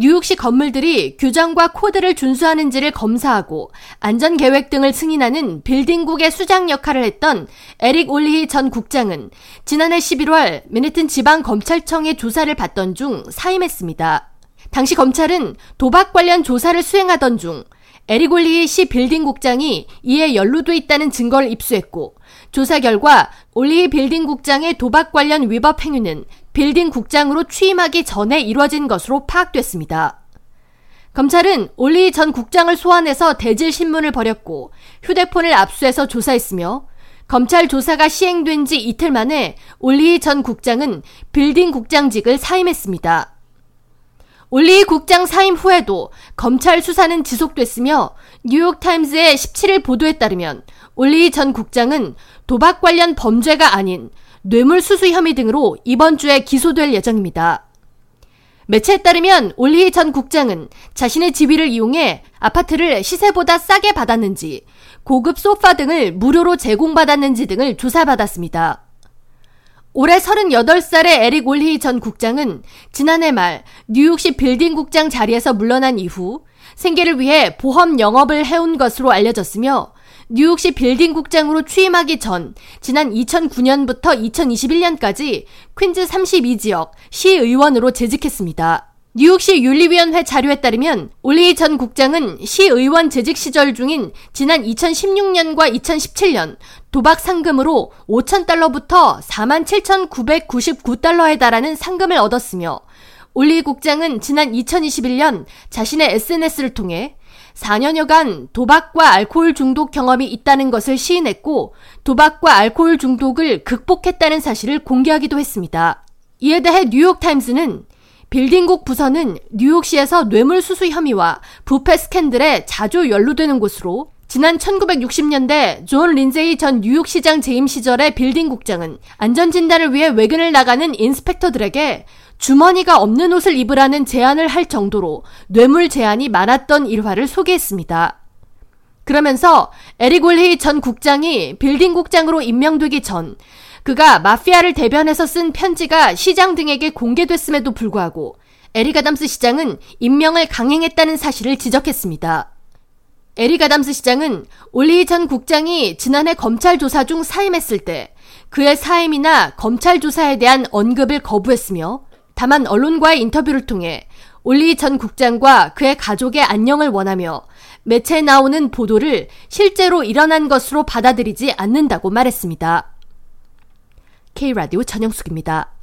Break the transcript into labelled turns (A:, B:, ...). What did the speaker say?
A: 뉴욕시 건물들이 규정과 코드를 준수하는지를 검사하고 안전 계획 등을 승인하는 빌딩국의 수장 역할을 했던 에릭 올리히 전 국장은 지난해 11월 맨해튼 지방 검찰청의 조사를 받던 중 사임했습니다. 당시 검찰은 도박 관련 조사를 수행하던 중 올리히 시 빌딩 국장이 이에 연루돼 있다는 증거를 입수했고 조사 결과 올리히 빌딩 국장의 도박 관련 위법 행위는 빌딩 국장으로 취임하기 전에 이뤄진 것으로 파악됐습니다. 검찰은 올리히 전 국장을 소환해서 대질 신문을 벌였고 휴대폰을 압수해서 조사했으며 검찰 조사가 시행된 지 이틀 만에 올리히 전 국장은 빌딩 국장직을 사임했습니다. 올리히 국장 사임 후에도 검찰 수사는 지속됐으며 뉴욕타임즈의 17일 보도에 따르면 올리히 전 국장은 도박 관련 범죄가 아닌 뇌물수수 혐의 등으로 이번 주에 기소될 예정입니다. 매체에 따르면 올리히 전 국장은 자신의 지위를 이용해 아파트를 시세보다 싸게 받았는지, 고급 소파 등을 무료로 제공받았는지 등을 조사받았습니다. 올해 38살의 에릭 올히 전 국장은 지난해 말 뉴욕시 빌딩 국장 자리에서 물러난 이후 생계를 위해 보험 영업을 해온 것으로 알려졌으며 뉴욕시 빌딩 국장으로 취임하기 전 지난 2009년부터 2021년까지 퀸즈 32지역 시의원으로 재직했습니다. 뉴욕시 윤리위원회 자료에 따르면 올리히 전 국장은 시의원 재직 시절 중인 지난 2016년과 2017년 도박 상금으로 5천달러부터 47,999달러에 달하는 상금을 얻었으며 올리히 국장은 지난 2021년 자신의 SNS를 통해 4년여간 도박과 알코올 중독 경험이 있다는 것을 시인했고 도박과 알코올 중독을 극복했다는 사실을 공개하기도 했습니다. 이에 대해 뉴욕타임스는 빌딩국 부서는 뉴욕시에서 뇌물수수 혐의와 부패 스캔들에 자주 연루되는 곳으로 지난 1960년대 존 린제이 전 뉴욕시장 재임 시절의 빌딩국장은 안전진단을 위해 외근을 나가는 inspector들에게 주머니가 없는 옷을 입으라는 제안을 할 정도로 뇌물 제안이 많았던 일화를 소개했습니다. 그러면서 에릭 올리 전 국장이 빌딩국장으로 임명되기 전 그가 마피아를 대변해서 쓴 편지가 시장 등에게 공개됐음에도 불구하고 에릭 아담스 시장은 임명을 강행했다는 사실을 지적했습니다. 에릭 아담스 시장은 올리히 전 국장이 지난해 검찰 조사 중 사임했을 때 그의 사임이나 검찰 조사에 대한 언급을 거부했으며 다만 언론과의 인터뷰를 통해 올리히 전 국장과 그의 가족의 안녕을 원하며 매체에 나오는 보도를 실제로 일어난 것으로 받아들이지 않는다고 말했습니다. K라디오 전영숙입니다.